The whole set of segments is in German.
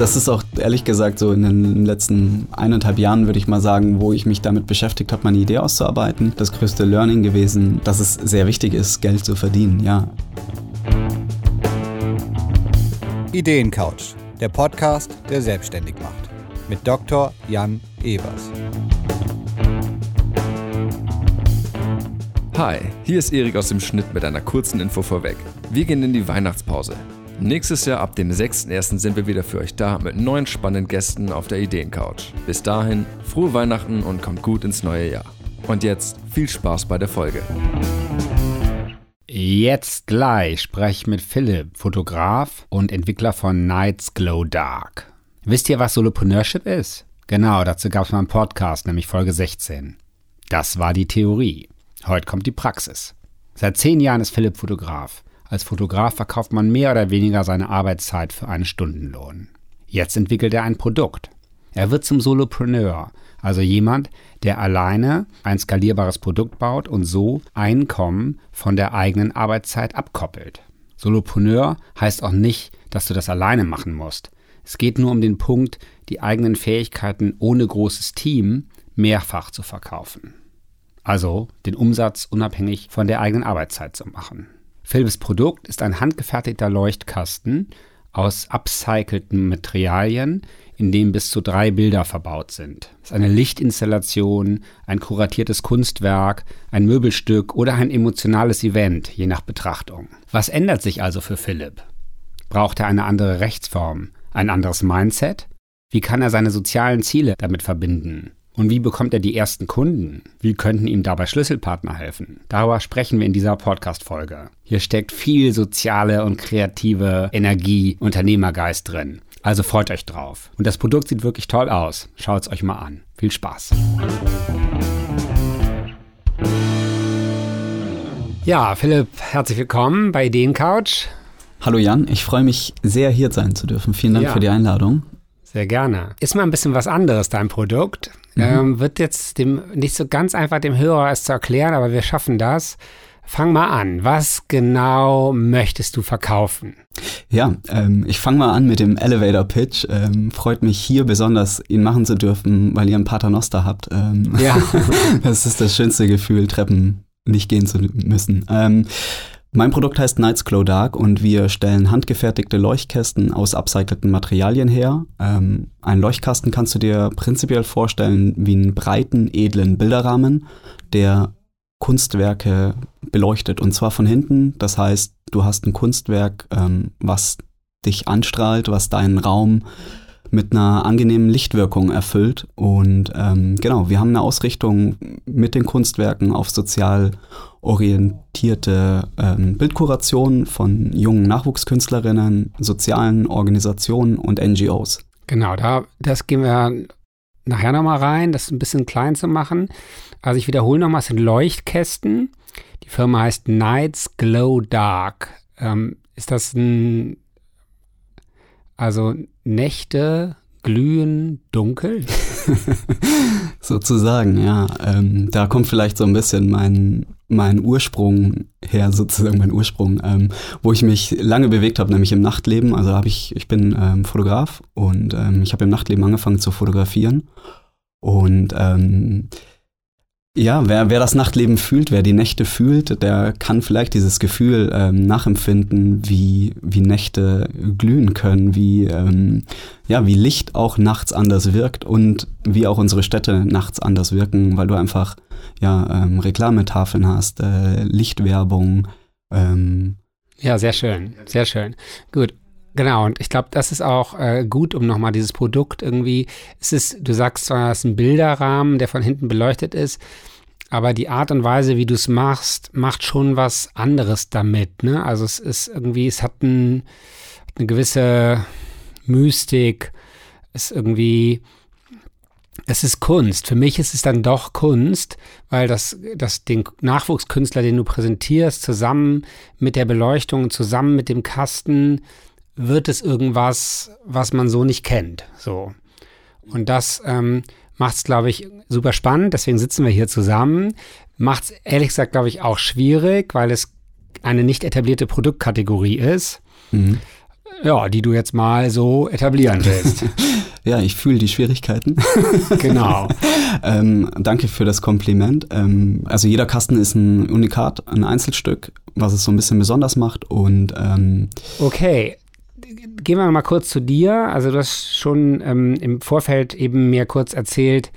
Das ist auch ehrlich gesagt so in den letzten eineinhalb Jahren, würde ich mal sagen, wo ich mich damit beschäftigt habe, meine Idee auszuarbeiten. Das größte Learning gewesen, dass es sehr wichtig ist, Geld zu verdienen, ja. Ideencouch, der Podcast, der selbstständig macht. Mit Dr. Jan Evers. Hi, hier ist Erik aus dem Schnitt mit einer kurzen Info vorweg. Wir gehen in die Weihnachtspause. Nächstes Jahr ab dem 6.1. sind wir wieder für euch da mit neuen spannenden Gästen auf der Ideencouch. Bis dahin, frohe Weihnachten und kommt gut ins neue Jahr. Und jetzt viel Spaß bei der Folge. Jetzt gleich spreche ich mit Philipp, Fotograf und Entwickler von Nights Glow Dark. Wisst ihr, was Solopreneurship ist? Genau, dazu gab es mal einen Podcast, nämlich Folge 16. Das war die Theorie. Heute kommt die Praxis. Seit zehn Jahren ist Philipp Fotograf. Als Fotograf verkauft man mehr oder weniger seine Arbeitszeit für einen Stundenlohn. Jetzt entwickelt er ein Produkt. Er wird zum Solopreneur, also jemand, der alleine ein skalierbares Produkt baut und so Einkommen von der eigenen Arbeitszeit abkoppelt. Solopreneur heißt auch nicht, dass du das alleine machen musst. Es geht nur um den Punkt, die eigenen Fähigkeiten ohne großes Team mehrfach zu verkaufen. Also den Umsatz unabhängig von der eigenen Arbeitszeit zu machen. Philips Produkt ist ein handgefertigter Leuchtkasten aus upcycelten Materialien, in dem bis zu drei Bilder verbaut sind. Es ist eine Lichtinstallation, ein kuratiertes Kunstwerk, ein Möbelstück oder ein emotionales Event, je nach Betrachtung. Was ändert sich also für Philipp? Braucht er eine andere Rechtsform, ein anderes Mindset? Wie kann er seine sozialen Ziele damit verbinden? Und wie bekommt er die ersten Kunden? Wie könnten ihm dabei Schlüsselpartner helfen? Darüber sprechen wir in dieser Podcast-Folge. Hier steckt viel soziale und kreative Energie, Unternehmergeist drin. Also freut euch drauf. Und das Produkt sieht wirklich toll aus. Schaut es euch mal an. Viel Spaß. Ja, Philipp, herzlich willkommen bei Ideencouch. Hallo Jan, ich freue mich sehr, hier sein zu dürfen. Vielen Dank Ja. für die Einladung. Sehr gerne. Ist mal ein bisschen was anderes, dein Produkt. Ähm, wird jetzt dem nicht so ganz einfach dem Hörer es zu erklären, aber wir schaffen das. Fang mal an. Was genau möchtest du verkaufen? Ja, ähm, ich fange mal an mit dem Elevator Pitch. Ähm, freut mich hier besonders, ihn machen zu dürfen, weil ihr einen Paternoster habt. Ähm, Ja. das ist das schönste Gefühl, Treppen nicht gehen zu müssen. Mein Produkt heißt Nights Glow Dark und wir stellen handgefertigte Leuchtkästen aus upcycelten Materialien her. Ähm, ein Leuchtkasten kannst du dir prinzipiell vorstellen wie einen breiten, edlen Bilderrahmen, der Kunstwerke beleuchtet und zwar von hinten. Das heißt, du hast ein Kunstwerk, ähm, was dich anstrahlt, was deinen Raum mit einer angenehmen Lichtwirkung erfüllt. Und ähm, genau, wir haben eine Ausrichtung mit den Kunstwerken auf sozial orientierte ähm, Bildkuration von jungen Nachwuchskünstlerinnen, sozialen Organisationen und NGOs. Genau, da, das gehen wir nachher nochmal rein, das ein bisschen klein zu machen. Also ich wiederhole nochmal, es sind Leuchtkästen. Die Firma heißt Nights Glow Dark. Ähm, ist das ein, also Nächte glühen dunkel? Sozusagen, ja. Ähm, da kommt vielleicht so ein bisschen mein, mein Ursprung her, sozusagen mein Ursprung, ähm, wo ich mich lange bewegt habe, nämlich im Nachtleben. Also habe ich, ich bin ähm, Fotograf und ähm, ich habe im Nachtleben angefangen zu fotografieren. Und ähm, ja, wer, wer das Nachtleben fühlt, wer die Nächte fühlt, der kann vielleicht dieses Gefühl ähm, nachempfinden, wie, wie Nächte glühen können, wie, ähm, ja, wie Licht auch nachts anders wirkt und wie auch unsere Städte nachts anders wirken, weil du einfach ja, ähm, Reklametafeln hast, äh, Lichtwerbung. Ähm, Ja, sehr schön, sehr schön. Gut. Genau, und ich glaube, das ist auch äh, gut, um nochmal dieses Produkt irgendwie, es ist, du sagst zwar, es ist ein Bilderrahmen, der von hinten beleuchtet ist, aber die Art und Weise, wie du es machst, macht schon was anderes damit. Ne? Also es ist irgendwie, es hat ein, eine gewisse Mystik, es ist irgendwie, es ist Kunst. Für mich ist es dann doch Kunst, weil das, das den Nachwuchskünstler, den du präsentierst, zusammen mit der Beleuchtung, zusammen mit dem Kasten, wird es irgendwas, was man so nicht kennt. So. Und das ähm, macht es, glaube ich, super spannend. Deswegen sitzen wir hier zusammen. Macht es ehrlich gesagt, glaube ich, auch schwierig, weil es eine nicht etablierte Produktkategorie ist. mhm. Ja, die du jetzt mal so etablieren willst. ja, ich fühle die Schwierigkeiten. genau. ähm, danke für das Kompliment. Ähm, also jeder Kasten ist ein Unikat, ein Einzelstück, was es so ein bisschen besonders macht. Und ähm okay, gehen wir mal kurz zu dir. Also du hast schon ähm, im Vorfeld eben mir kurz erzählt,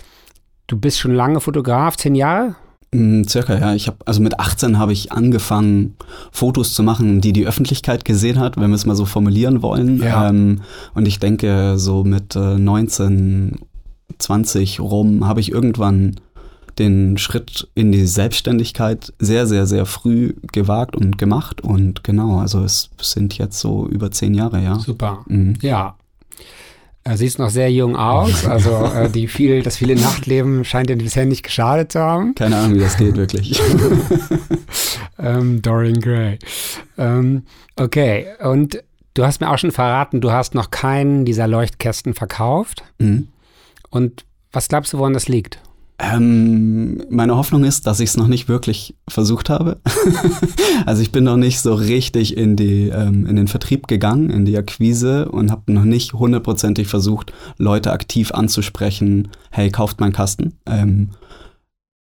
du bist schon lange Fotograf, zehn Jahre? Mm, circa, ja. Ich habe also mit 18 habe ich angefangen, Fotos zu machen, die die Öffentlichkeit gesehen hat, wenn wir es mal so formulieren wollen. Ja. Ähm, und ich denke, so mit äh, 19, 20 rum habe ich irgendwann den Schritt in die Selbstständigkeit sehr, sehr, sehr früh gewagt und gemacht. Und genau, also es sind jetzt so über zehn Jahre, ja. Super. Mhm. Ja. Sieht noch sehr jung aus. Also äh, die viel, das viele Nachtleben scheint dir bisher nicht geschadet zu haben. Keine Ahnung, wie das geht, wirklich. ähm, Dorian Gray. Ähm, okay, und du hast mir auch schon verraten, du hast noch keinen dieser Leuchtkästen verkauft. Mhm. Und was glaubst du, woran das liegt? Ähm, meine Hoffnung ist, dass ich es noch nicht wirklich versucht habe. also ich bin noch nicht so richtig in, die, ähm, in den Vertrieb gegangen, in die Akquise und habe noch nicht hundertprozentig versucht, Leute aktiv anzusprechen, hey, kauft meinen Kasten. Ähm,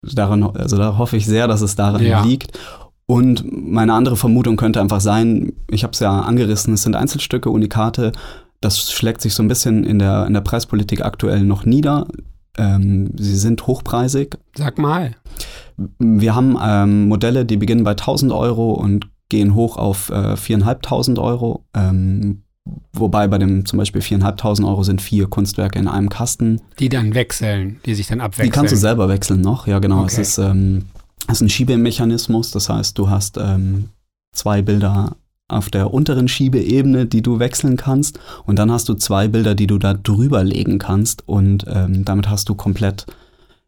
daran, also da hoffe ich sehr, dass es daran ja. liegt. Und meine andere Vermutung könnte einfach sein, ich habe es ja angerissen, es sind Einzelstücke, Unikate. Das schlägt sich so ein bisschen in der, in der Preispolitik aktuell noch nieder. Ähm, sie sind hochpreisig. Sag mal. Wir haben ähm, Modelle, die beginnen bei 1000 Euro und gehen hoch auf äh, 4.500 Euro. Ähm, wobei bei dem zum Beispiel 4.500 Euro sind vier Kunstwerke in einem Kasten. Die dann wechseln, die sich dann abwechseln. Die kannst du selber wechseln noch, ja genau. Okay. Es ist, ähm, es ist ein Schiebemechanismus, das heißt, du hast ähm, zwei Bilder auf der unteren Schiebeebene, die du wechseln kannst. Und dann hast du zwei Bilder, die du da drüber legen kannst. Und ähm, damit hast du komplett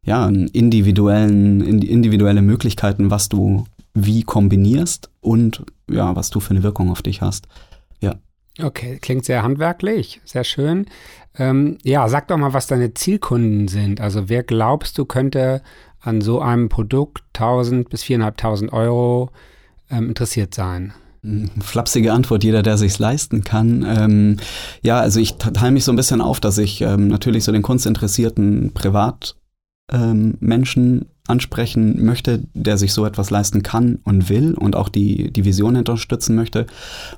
ja, individuellen, individuelle Möglichkeiten, was du wie kombinierst und ja, was du für eine Wirkung auf dich hast. Ja. Okay, klingt sehr handwerklich, sehr schön. Ähm, ja, sag doch mal, was deine Zielkunden sind. Also wer glaubst du könnte an so einem Produkt 1000 bis 4.500 Euro ähm, interessiert sein? Flapsige Antwort, jeder, der sich's leisten kann. Ähm, ja, also ich teile mich so ein bisschen auf, dass ich ähm, natürlich so den kunstinteressierten Privatmenschen ähm, ansprechen möchte, der sich so etwas leisten kann und will und auch die, die Vision unterstützen möchte.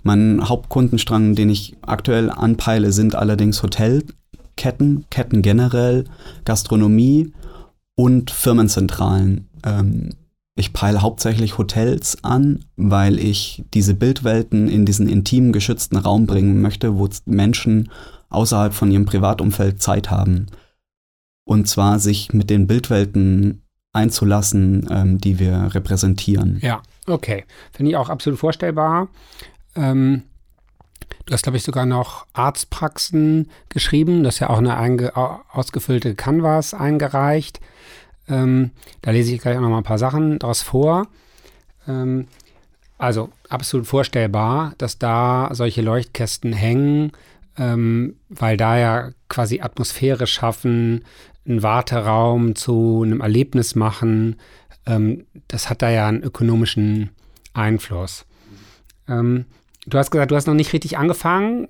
Mein Hauptkundenstrang, den ich aktuell anpeile, sind allerdings Hotelketten, Ketten generell, Gastronomie und Firmenzentralen. Ähm, ich peile hauptsächlich Hotels an, weil ich diese Bildwelten in diesen intimen, geschützten Raum bringen möchte, wo Menschen außerhalb von ihrem Privatumfeld Zeit haben. Und zwar sich mit den Bildwelten einzulassen, ähm, die wir repräsentieren. Ja, okay. Finde ich auch absolut vorstellbar. Ähm, du hast, glaube ich, sogar noch Arztpraxen geschrieben. Das ist ja auch eine ausgefüllte Canvas eingereicht. Ähm, da lese ich gleich auch noch mal ein paar Sachen daraus vor. Ähm, also absolut vorstellbar, dass da solche Leuchtkästen hängen, ähm, weil da ja quasi Atmosphäre schaffen, einen Warteraum zu einem Erlebnis machen. Ähm, das hat da ja einen ökonomischen Einfluss. Ähm, du hast gesagt, du hast noch nicht richtig angefangen.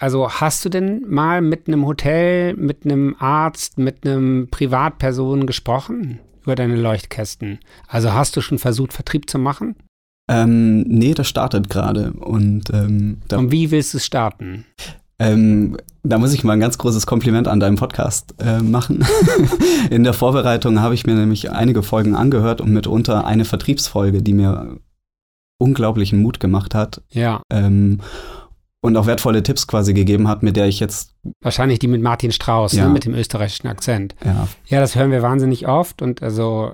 Also hast du denn mal mit einem Hotel, mit einem Arzt, mit einem Privatperson gesprochen über deine Leuchtkästen? Also hast du schon versucht, Vertrieb zu machen? Ähm, nee, das startet gerade. Und, ähm, und wie willst du es starten? Ähm, da muss ich mal ein ganz großes Kompliment an deinem Podcast äh, machen. In der Vorbereitung habe ich mir nämlich einige Folgen angehört und mitunter eine Vertriebsfolge, die mir unglaublichen Mut gemacht hat. Ja. Ähm, und auch wertvolle Tipps quasi gegeben hat, mit der ich jetzt. Wahrscheinlich die mit Martin Strauß, ne, ja. ne, mit dem österreichischen Akzent. Ja. ja, das hören wir wahnsinnig oft und also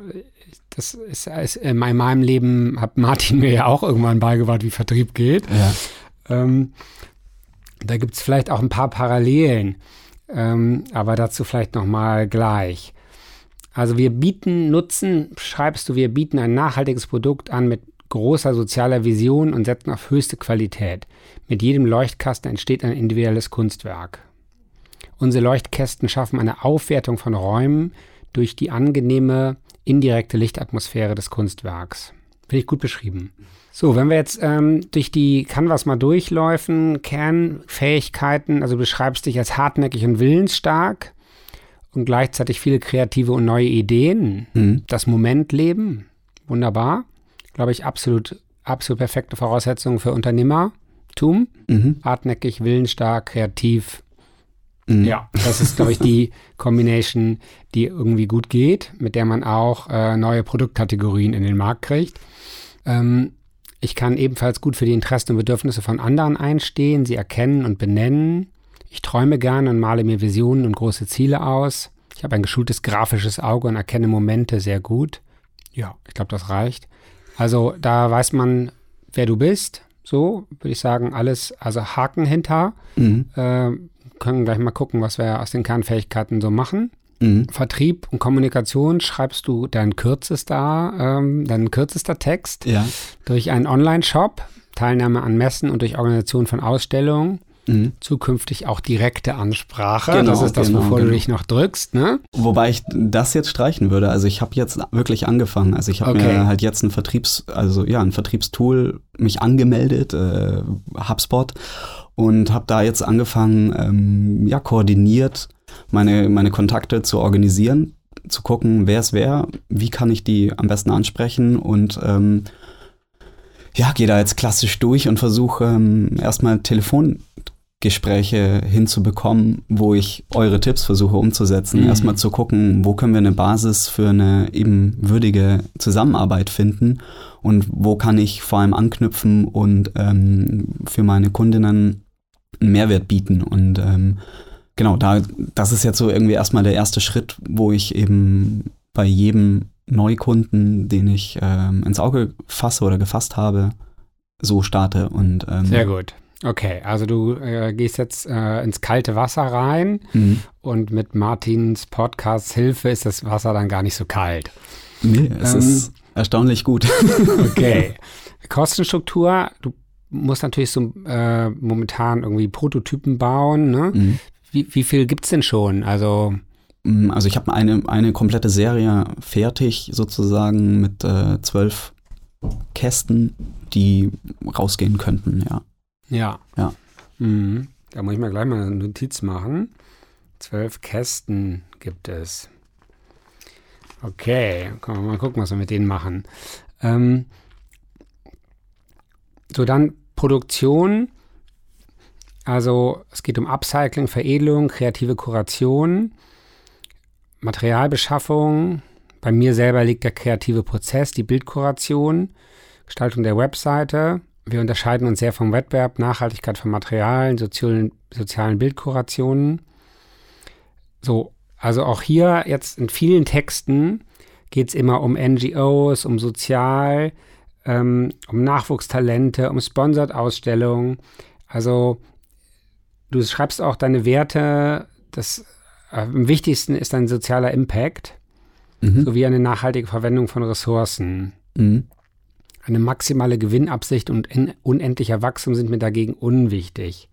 das ist, ist in meinem Leben hat Martin mir ja auch irgendwann beigebracht, wie Vertrieb geht. Ja. Ähm, da gibt es vielleicht auch ein paar Parallelen, ähm, aber dazu vielleicht nochmal gleich. Also wir bieten Nutzen, schreibst du, wir bieten ein nachhaltiges Produkt an mit großer sozialer Vision und setzen auf höchste Qualität. Mit jedem Leuchtkasten entsteht ein individuelles Kunstwerk. Unsere Leuchtkästen schaffen eine Aufwertung von Räumen durch die angenehme indirekte Lichtatmosphäre des Kunstwerks. Finde ich gut beschrieben. So, wenn wir jetzt ähm, durch die Canvas mal durchläufen, Kernfähigkeiten, also du beschreibst dich als hartnäckig und willensstark und gleichzeitig viele kreative und neue Ideen. Mhm. Das Momentleben, wunderbar. Glaube ich, absolut, absolut perfekte Voraussetzungen für Unternehmertum. Mhm. Hartnäckig, willensstark, kreativ. Mhm. Ja, das ist, glaube ich, die Combination, die irgendwie gut geht, mit der man auch äh, neue Produktkategorien in den Markt kriegt. Ähm, ich kann ebenfalls gut für die Interessen und Bedürfnisse von anderen einstehen, sie erkennen und benennen. Ich träume gerne und male mir Visionen und große Ziele aus. Ich habe ein geschultes grafisches Auge und erkenne Momente sehr gut. Ja, ich glaube, das reicht. Also da weiß man, wer du bist. So würde ich sagen, alles, also Haken hinter. Mhm. Äh, können gleich mal gucken, was wir aus den Kernfähigkeiten so machen. Mhm. Vertrieb und Kommunikation schreibst du dein kürzester, ähm, dein kürzester Text Ja. durch einen Online-Shop, Teilnahme an Messen und durch Organisation von Ausstellungen. Mhm. Zukünftig auch direkte Ansprache. Genau, das ist das, genau, wovor genau. du dich noch drückst, ne? Wobei ich das jetzt streichen würde. Also ich habe jetzt wirklich angefangen. Also ich habe Okay. mir halt jetzt ein Vertriebs, also ja, ein Vertriebstool mich angemeldet, äh, HubSpot, und habe da jetzt angefangen, ähm, ja, koordiniert meine, meine Kontakte zu organisieren, zu gucken, wer es wer, wie kann ich die am besten ansprechen und ähm, ja, gehe da jetzt klassisch durch und versuche ähm, erstmal Telefongespräche hinzubekommen, wo ich eure Tipps versuche umzusetzen. Mhm. Erstmal zu gucken, wo können wir eine Basis für eine eben würdige Zusammenarbeit finden und wo kann ich vor allem anknüpfen und ähm, für meine Kundinnen einen Mehrwert bieten. Und ähm, genau, da, das ist jetzt so irgendwie erstmal der erste Schritt, wo ich eben bei jedem Neukunden, den ich ähm, ins Auge fasse oder gefasst habe, so starte. Und, ähm, Sehr gut. Okay, also du äh, gehst jetzt äh, ins kalte Wasser rein Mhm. und mit Martins Podcast Hilfe ist das Wasser dann gar nicht so kalt. Nee, es Ähm, ist erstaunlich gut. Okay. Kostenstruktur, du musst natürlich so äh, momentan irgendwie Prototypen bauen. Ne? Mhm. Wie, wie viel gibt's denn schon? Also, Mm, Also ich habe eine, eine komplette Serie fertig sozusagen mit äh, zwölf Kästen, die rausgehen könnten, ja. Ja. Ja. Mhm. Da muss ich mir gleich mal eine Notiz machen. Zwölf Kästen gibt es. Okay, können wir mal gucken, was wir mit denen machen. Ähm, so, dann Produktion. Also es geht um Upcycling, Veredelung, kreative Kuration, Materialbeschaffung. Bei mir selber liegt der kreative Prozess, die Bildkuration, Gestaltung der Webseite. Wir unterscheiden uns sehr vom Wettbewerb, Nachhaltigkeit von Materialien, sozialen, sozialen Bildkurationen. So, also auch hier jetzt in vielen Texten geht es immer um NGOs, um Sozial, ähm, um Nachwuchstalente, um Sponsored-Ausstellungen. Also du schreibst auch deine Werte, das äh, am wichtigsten ist dein sozialer Impact Mhm. sowie eine nachhaltige Verwendung von Ressourcen. Mhm. Eine maximale Gewinnabsicht und unendlicher Wachstum sind mir dagegen unwichtig.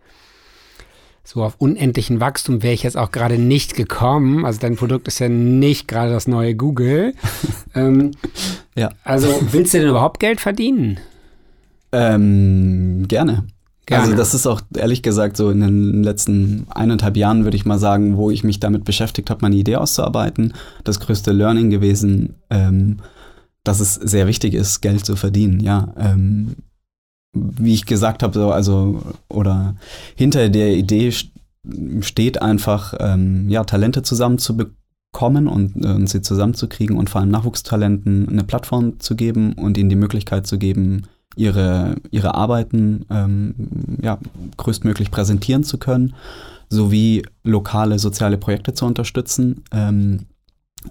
So auf unendlichen Wachstum wäre ich jetzt auch gerade nicht gekommen. Also dein Produkt ist ja nicht gerade das neue Google. ähm, Ja. Also willst du denn überhaupt Geld verdienen? Ähm, gerne. Gerne. Also das ist auch ehrlich gesagt so in den letzten eineinhalb Jahren, würde ich mal sagen, wo ich mich damit beschäftigt habe, meine Idee auszuarbeiten. Das größte Learning gewesen, ähm, dass es sehr wichtig ist, Geld zu verdienen. Ja, ähm, wie ich gesagt habe, so, also oder hinter der Idee st- steht einfach, ähm, ja, Talente zusammenzubekommen und, äh, und sie zusammenzukriegen und vor allem Nachwuchstalenten eine Plattform zu geben und ihnen die Möglichkeit zu geben, ihre, ihre Arbeiten ähm, ja, größtmöglich präsentieren zu können, sowie lokale soziale Projekte zu unterstützen. Ähm,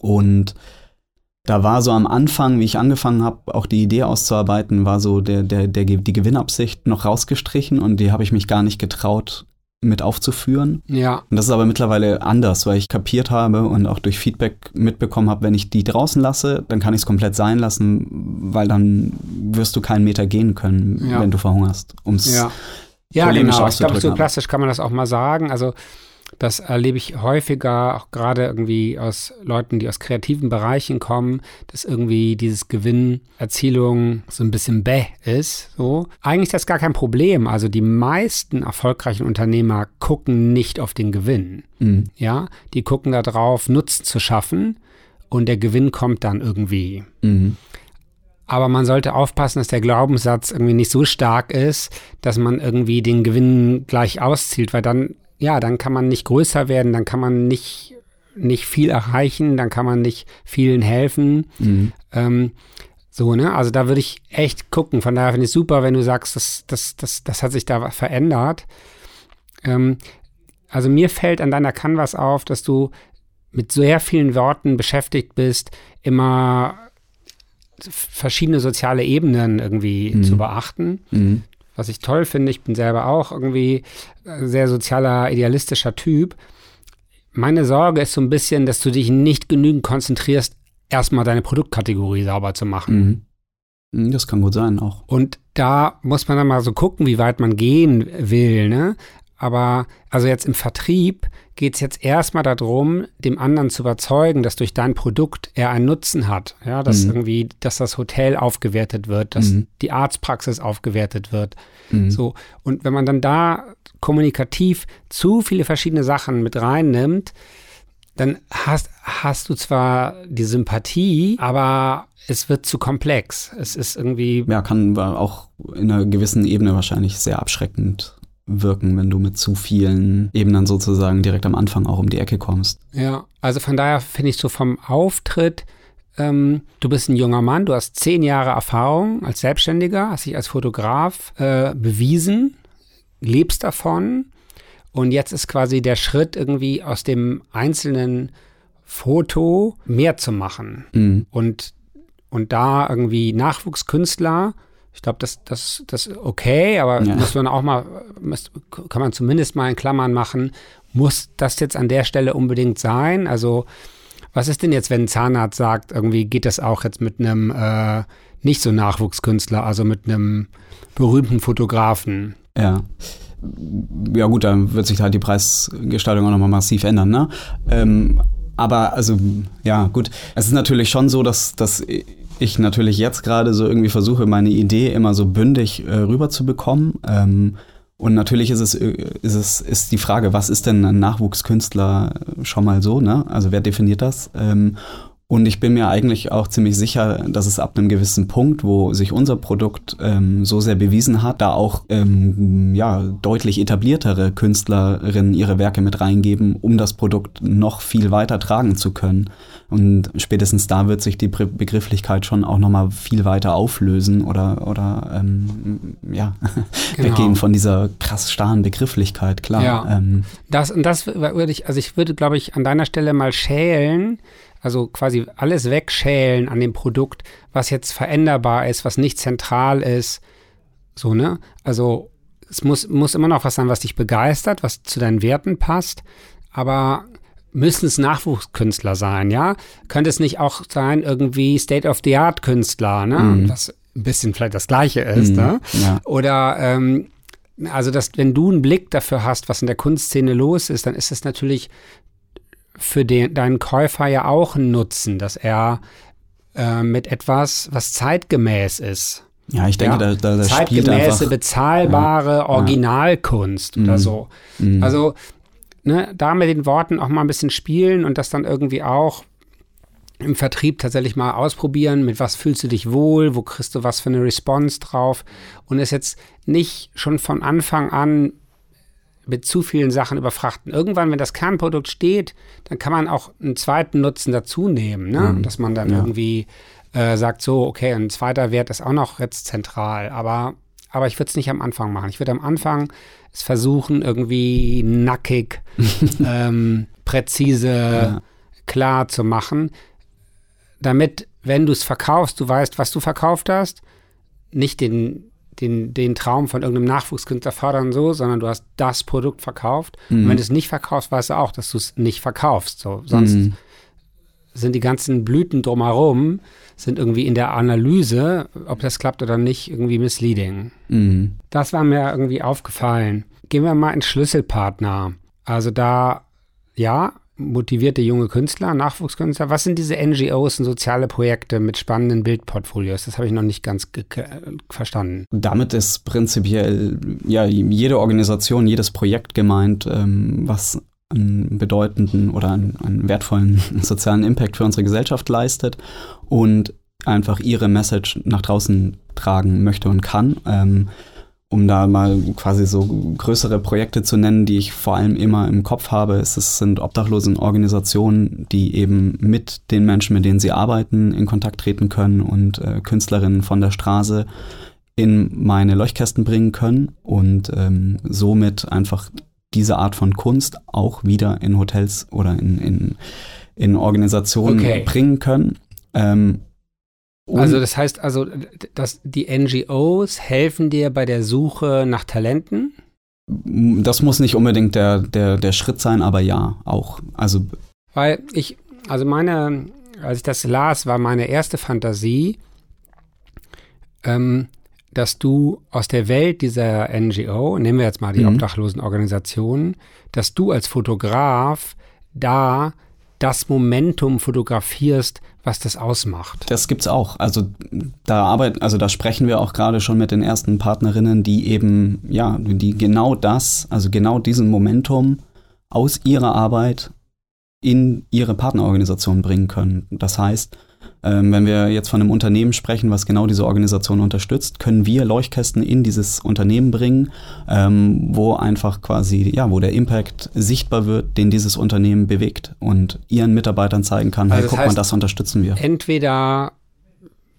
und da war so am Anfang, wie ich angefangen habe, auch die Idee auszuarbeiten, war so der, der, der, die Gewinnabsicht noch rausgestrichen und die habe ich mich gar nicht getraut mit aufzuführen. Ja, Und das ist aber mittlerweile anders, weil ich kapiert habe und auch durch Feedback mitbekommen habe, wenn ich die draußen lasse, dann kann ich es komplett sein lassen, weil dann wirst du keinen Meter gehen können, Ja. wenn du verhungerst. Um's ja. Ja, polemisch genau. Ich glaube, so plastisch kann man das auch mal sagen. Also Das erlebe ich häufiger, auch gerade irgendwie aus Leuten, die aus kreativen Bereichen kommen, dass irgendwie dieses Gewinnerzielung so ein bisschen bäh ist. So. Eigentlich ist das gar kein Problem. Also die meisten erfolgreichen Unternehmer gucken nicht auf den Gewinn. Mhm. Ja, die gucken darauf, Nutzen zu schaffen und der Gewinn kommt dann irgendwie. Mhm. Aber man sollte aufpassen, dass der Glaubenssatz irgendwie nicht so stark ist, dass man irgendwie den Gewinn gleich auszielt, weil dann ja, dann kann man nicht größer werden, dann kann man nicht, nicht viel erreichen, dann kann man nicht vielen helfen. Mhm. Ähm, so, ne? Also da würde ich echt gucken. Von daher finde ich es super, wenn du sagst, das, das, das, das hat sich da verändert. Ähm, also mir fällt an deiner Canvas auf, dass du mit sehr vielen Worten beschäftigt bist, immer verschiedene soziale Ebenen irgendwie mhm. zu beachten. Mhm was ich toll finde. Ich bin selber auch irgendwie sehr sozialer, idealistischer Typ. Meine Sorge ist so ein bisschen, dass du dich nicht genügend konzentrierst, erstmal deine Produktkategorie sauber zu machen. Mhm. Das kann gut sein auch. Und da muss man dann mal so gucken, wie weit man gehen will. Ne? Aber also jetzt im Vertrieb geht es jetzt erstmal darum, dem anderen zu überzeugen, dass durch dein Produkt er einen Nutzen hat. Ja, dass mhm. irgendwie, dass das Hotel aufgewertet wird, dass mhm. die Arztpraxis aufgewertet wird. Mhm. So. Und wenn man dann da kommunikativ zu viele verschiedene Sachen mit reinnimmt, dann hast, hast du zwar die Sympathie, aber es wird zu komplex. Es ist irgendwie. Ja, kann auch in einer gewissen Ebene wahrscheinlich sehr abschreckend wirken, wenn du mit zu vielen Ebenen sozusagen direkt am Anfang auch um die Ecke kommst. Ja, also von daher finde ich so vom Auftritt, ähm, du bist ein junger Mann, du hast zehn Jahre Erfahrung als Selbstständiger, hast dich als Fotograf äh, bewiesen, lebst davon und jetzt ist quasi der Schritt irgendwie aus dem einzelnen Foto mehr zu machen mhm. und, und da irgendwie Nachwuchskünstler ich glaube, das, das, das ist okay, aber ja. muss man auch mal, muss, kann man zumindest mal in Klammern machen, muss das jetzt an der Stelle unbedingt sein? Also, was ist denn jetzt, wenn ein Zahnarzt sagt, irgendwie geht das auch jetzt mit einem äh, nicht so Nachwuchskünstler, also mit einem berühmten Fotografen? Ja. Ja gut, dann wird sich halt die Preisgestaltung auch nochmal massiv ändern, ne? Ähm, aber also, ja, gut. Es ist natürlich schon so, dass, dass ich natürlich jetzt gerade so irgendwie versuche, meine Idee immer so bündig äh, rüberzubekommen. Ähm, und natürlich ist es, äh, ist es ist die Frage, was ist denn ein Nachwuchskünstler schon mal so, ne? Also wer definiert das? Ähm, und ich bin mir eigentlich auch ziemlich sicher, dass es ab einem gewissen Punkt, wo sich unser Produkt ähm, so sehr bewiesen hat, da auch ähm, ja, deutlich etabliertere Künstlerinnen ihre Werke mit reingeben, um das Produkt noch viel weiter tragen zu können. Und spätestens da wird sich die Begrifflichkeit schon auch nochmal viel weiter auflösen oder, oder ähm, ja, genau. weggehen von dieser krass starren Begrifflichkeit, klar. Ja. Ähm, das, und das würde ich, also ich würde, glaube ich, an deiner Stelle mal schälen, also quasi alles wegschälen an dem Produkt, was jetzt veränderbar ist, was nicht zentral ist. So, ne? Also es muss, muss immer noch was sein, was dich begeistert, was zu deinen Werten passt, aber müssen es Nachwuchskünstler sein, ja? Könnte es nicht auch sein, irgendwie State-of-the-Art-Künstler, ne? Mhm. Was ein bisschen vielleicht das Gleiche ist, mhm. ne? Ja. Oder ähm, also, dass, wenn du einen Blick dafür hast, was in der Kunstszene los ist, dann ist es natürlich für den, deinen Käufer ja auch ein Nutzen, dass er äh, mit etwas, was zeitgemäß ist. Ja, ich denke, ja, da, da, da Zeitgemäße, bezahlbare ja, Originalkunst oder mhm. so. Mhm. Also, ne, da mit den Worten auch mal ein bisschen spielen und das dann irgendwie auch im Vertrieb tatsächlich mal ausprobieren, mit was fühlst du dich wohl, wo kriegst du was für eine Response drauf und es jetzt nicht schon von Anfang an mit zu vielen Sachen überfrachten. Irgendwann, wenn das Kernprodukt steht, dann kann man auch einen zweiten Nutzen dazu nehmen, ne? Mhm. dass man dann ja. irgendwie äh, sagt, so, okay, ein zweiter Wert ist auch noch jetzt zentral, aber, aber ich würde es nicht am Anfang machen. Ich würde am Anfang es versuchen, irgendwie nackig, ähm, präzise, ja. klar zu machen, damit, wenn du es verkaufst, du weißt, was du verkauft hast, nicht den den, den Traum von irgendeinem Nachwuchskünstler fördern so, sondern du hast das Produkt verkauft. Mhm. Und wenn du es nicht verkaufst, weißt du auch, dass du es nicht verkaufst. So. Sonst mhm. sind die ganzen Blüten drumherum, sind irgendwie in der Analyse, ob das klappt oder nicht, irgendwie misleading. Mhm. Das war mir irgendwie aufgefallen. Gehen wir mal ins Schlüsselpartner. Also da ja, motivierte junge Künstler, Nachwuchskünstler. Was sind diese NGOs und soziale Projekte mit spannenden Bildportfolios? Das habe ich noch nicht ganz verstanden. Damit ist prinzipiell ja jede Organisation, jedes Projekt gemeint, ähm, was einen bedeutenden oder einen, einen, wertvollen sozialen Impact für unsere Gesellschaft leistet und einfach ihre Message nach draußen tragen möchte und kann. Ähm, um da mal quasi so größere Projekte zu nennen, die ich vor allem immer im Kopf habe, es sind Obdachlosenorganisationen, die eben mit den Menschen, mit denen sie arbeiten, in Kontakt treten können und äh, Künstlerinnen von der Straße in meine Leuchtkästen bringen können und ähm, somit einfach diese Art von Kunst auch wieder in Hotels oder in, in, in Organisationen okay. bringen können. Ähm, also das heißt also, dass die NGOs helfen dir bei der Suche nach Talenten? Das muss nicht unbedingt der, der, der Schritt sein, aber ja, auch. Also Weil ich, also meine, als ich das las, war meine erste Fantasie, ähm, dass du aus der Welt dieser NGO, nehmen wir jetzt mal die mhm. Obdachlosenorganisationen, dass du als Fotograf da das Momentum fotografierst, was das ausmacht. Das gibt's auch. Also da arbeiten, also da sprechen wir auch gerade schon mit den ersten Partnerinnen, die eben, ja, die genau das, also genau diesen Momentum aus ihrer Arbeit in ihre Partnerorganisation bringen können. Das heißt, ähm, wenn wir jetzt von einem Unternehmen sprechen, was genau diese Organisation unterstützt, können wir Leuchtkästen in dieses Unternehmen bringen, ähm, wo einfach quasi, ja, wo der Impact sichtbar wird, den dieses Unternehmen bewegt und ihren Mitarbeitern zeigen kann, also hey, guck heißt, mal, das unterstützen wir. Entweder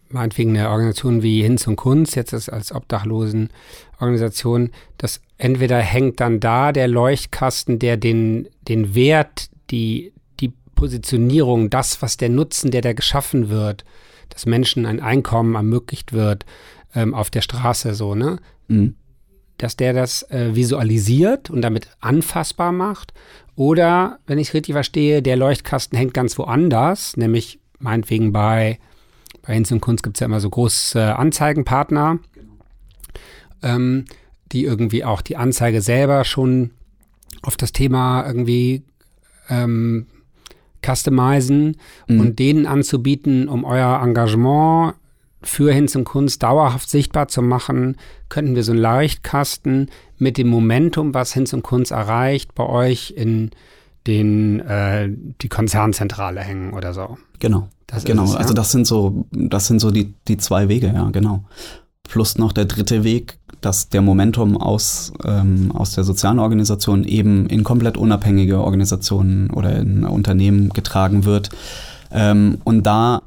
meinetwegen eine Organisation wie Hinz und Kunst, jetzt ist als Obdachlosenorganisation, das entweder hängt dann da der Leuchtkasten, der den, den Wert, die, Positionierung, das, was der Nutzen, der da geschaffen wird, dass Menschen ein Einkommen ermöglicht wird ähm, auf der Straße, so, ne? Mhm. Dass der das äh, visualisiert und damit anfassbar macht. Oder, wenn ich es richtig verstehe, der Leuchtkasten hängt ganz woanders, nämlich meinetwegen bei, bei Hinz und Kunst gibt es ja immer so große Anzeigenpartner, ähm, die irgendwie auch die Anzeige selber schon auf das Thema irgendwie ähm, customizen mhm. und denen anzubieten, um euer Engagement für Hinz und Kunst dauerhaft sichtbar zu machen, könnten wir so einen Leichtkasten mit dem Momentum, was Hinz und Kunst erreicht, bei euch in den äh, die Konzernzentrale hängen oder so. Genau. Das genau. Es, ja? Also das sind so, das sind so die, die zwei Wege, ja, genau. Plus noch der dritte Weg, dass der Momentum aus, ähm, aus der sozialen Organisation eben in komplett unabhängige Organisationen oder in Unternehmen getragen wird. Ähm, und da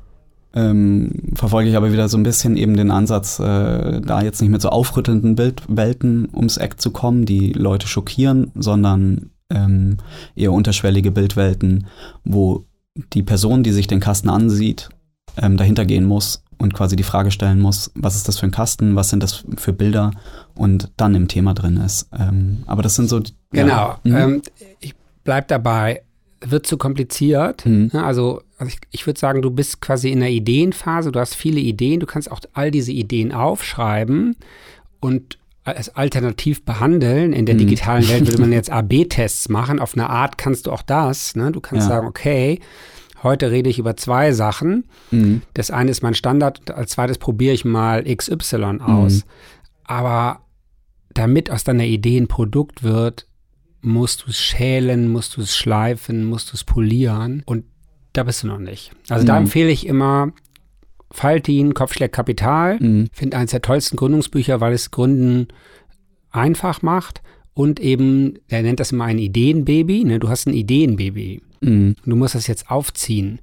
ähm, verfolge ich aber wieder so ein bisschen eben den Ansatz, äh, da jetzt nicht mit so aufrüttelnden Bildwelten ums Eck zu kommen, die Leute schockieren, sondern ähm, eher unterschwellige Bildwelten, wo die Person, die sich den Kasten ansieht, ähm, dahinter gehen muss und quasi die Frage stellen muss, was ist das für ein Kasten, was sind das für Bilder und dann im Thema drin ist. Ähm, aber das sind so. Genau. Ja, mhm. ähm, ich bleib dabei. Wird zu kompliziert. Mhm. Also, also ich, ich würde sagen, du bist quasi in der Ideenphase. Du hast viele Ideen. Du kannst auch all diese Ideen aufschreiben und als alternativ behandeln. In der mhm. digitalen Welt würde man jetzt AB-Tests machen. Auf eine Art kannst du auch das. Ne? Du kannst ja. sagen, okay, Heute rede ich über zwei Sachen. Mhm. Das eine ist mein Standard, als zweites probiere ich mal XY aus. Mhm. Aber damit aus deiner Idee ein Produkt wird, musst du es schälen, musst du es schleifen, musst du es polieren und da bist du noch nicht. Also mhm. da empfehle ich immer Faltin, Kopfschläg Kapital. Mhm. Finde eines der tollsten Gründungsbücher, weil es Gründen einfach macht und eben, er nennt das immer ein Ideenbaby. Ne? Du hast ein Ideenbaby. Mhm. Du musst das jetzt aufziehen.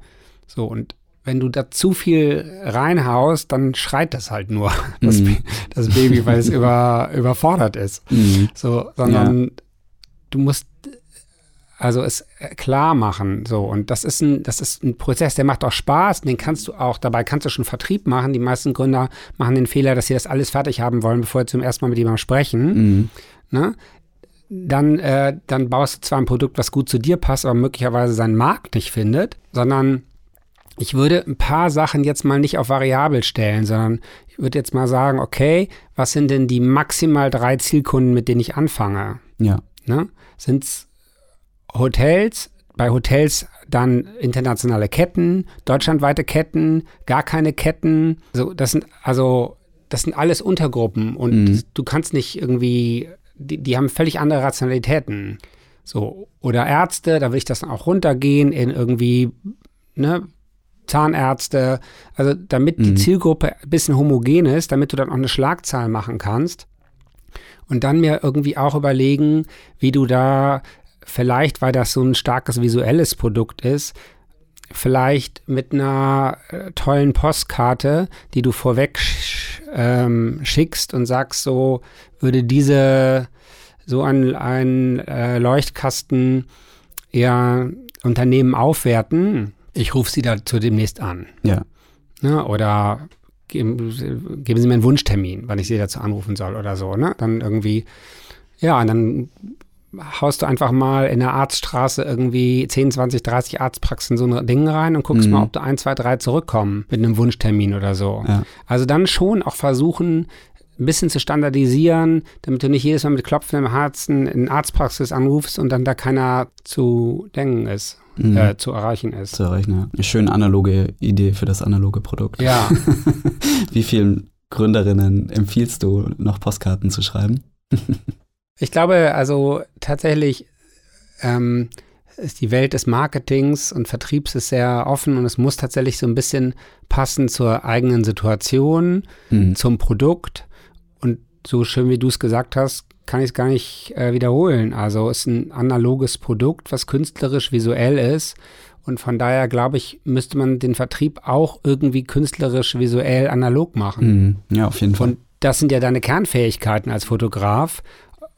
So, und wenn du da zu viel reinhaust, dann schreit das halt nur, das, mhm. das Baby, weil es über, überfordert ist. Mhm. So, sondern ja. du musst also es klar machen, so. Und das ist ein, das ist ein Prozess, der macht auch Spaß, den kannst du auch, dabei kannst du schon Vertrieb machen. Die meisten Gründer machen den Fehler, dass sie das alles fertig haben wollen, bevor sie zum ersten Mal mit jemandem sprechen. Mhm. Ne? Dann, äh, dann baust du zwar ein Produkt, was gut zu dir passt, aber möglicherweise seinen Markt nicht findet, sondern ich würde ein paar Sachen jetzt mal nicht auf variabel stellen, sondern ich würde jetzt mal sagen, okay, was sind denn die maximal drei Zielkunden, mit denen ich anfange? Ja. Ne? Sind es Hotels, bei Hotels dann internationale Ketten, deutschlandweite Ketten, gar keine Ketten. Also das sind also das sind alles Untergruppen und Mhm. du kannst nicht irgendwie, die, die haben völlig andere Rationalitäten. So, oder Ärzte, da will ich das dann auch runtergehen in irgendwie, ne, Zahnärzte, also damit die Mhm. Zielgruppe ein bisschen homogen ist, damit du dann auch eine Schlagzahl machen kannst. Und dann mir irgendwie auch überlegen, wie du da vielleicht, weil das so ein starkes visuelles Produkt ist, vielleicht mit einer äh, tollen Postkarte, die du vorweg sch ähm, schickst und sagst, so würde diese so ein, ein äh, Leuchtkasten eher Unternehmen aufwerten. Ich rufe sie dazu demnächst an. Ja. Ne? Oder geben, geben Sie mir einen Wunschtermin, wann ich Sie dazu anrufen soll oder so. Ne? Dann irgendwie, ja, und dann haust du einfach mal in der Arztstraße irgendwie 10, 20, 30 Arztpraxen so ein Ding rein und guckst Mhm. mal, ob du ein, zwei, drei zurückkommen mit einem Wunschtermin oder so. Ja. Also dann schon auch versuchen, ein bisschen zu standardisieren, damit du nicht jedes Mal mit klopfendem Herzen in Arztpraxis anrufst und dann da keiner zu denken ist, Mhm. äh, zu erreichen ist. zu erreichen. Ja. Eine schön analoge Idee für das analoge Produkt. Ja, Wie vielen Gründerinnen empfiehlst du, noch Postkarten zu schreiben? ich glaube also tatsächlich ähm, ist die Welt des Marketings und Vertriebs ist sehr offen und es muss tatsächlich so ein bisschen passen zur eigenen Situation, Mhm. zum Produkt. Und so schön wie du es gesagt hast, kann ich es gar nicht äh, wiederholen. Also es ist ein analoges Produkt, was künstlerisch visuell ist. Und von daher glaube ich, müsste man den Vertrieb auch irgendwie künstlerisch visuell analog machen. Mhm. Ja, auf jeden Fall. Und das sind ja deine Kernfähigkeiten als Fotograf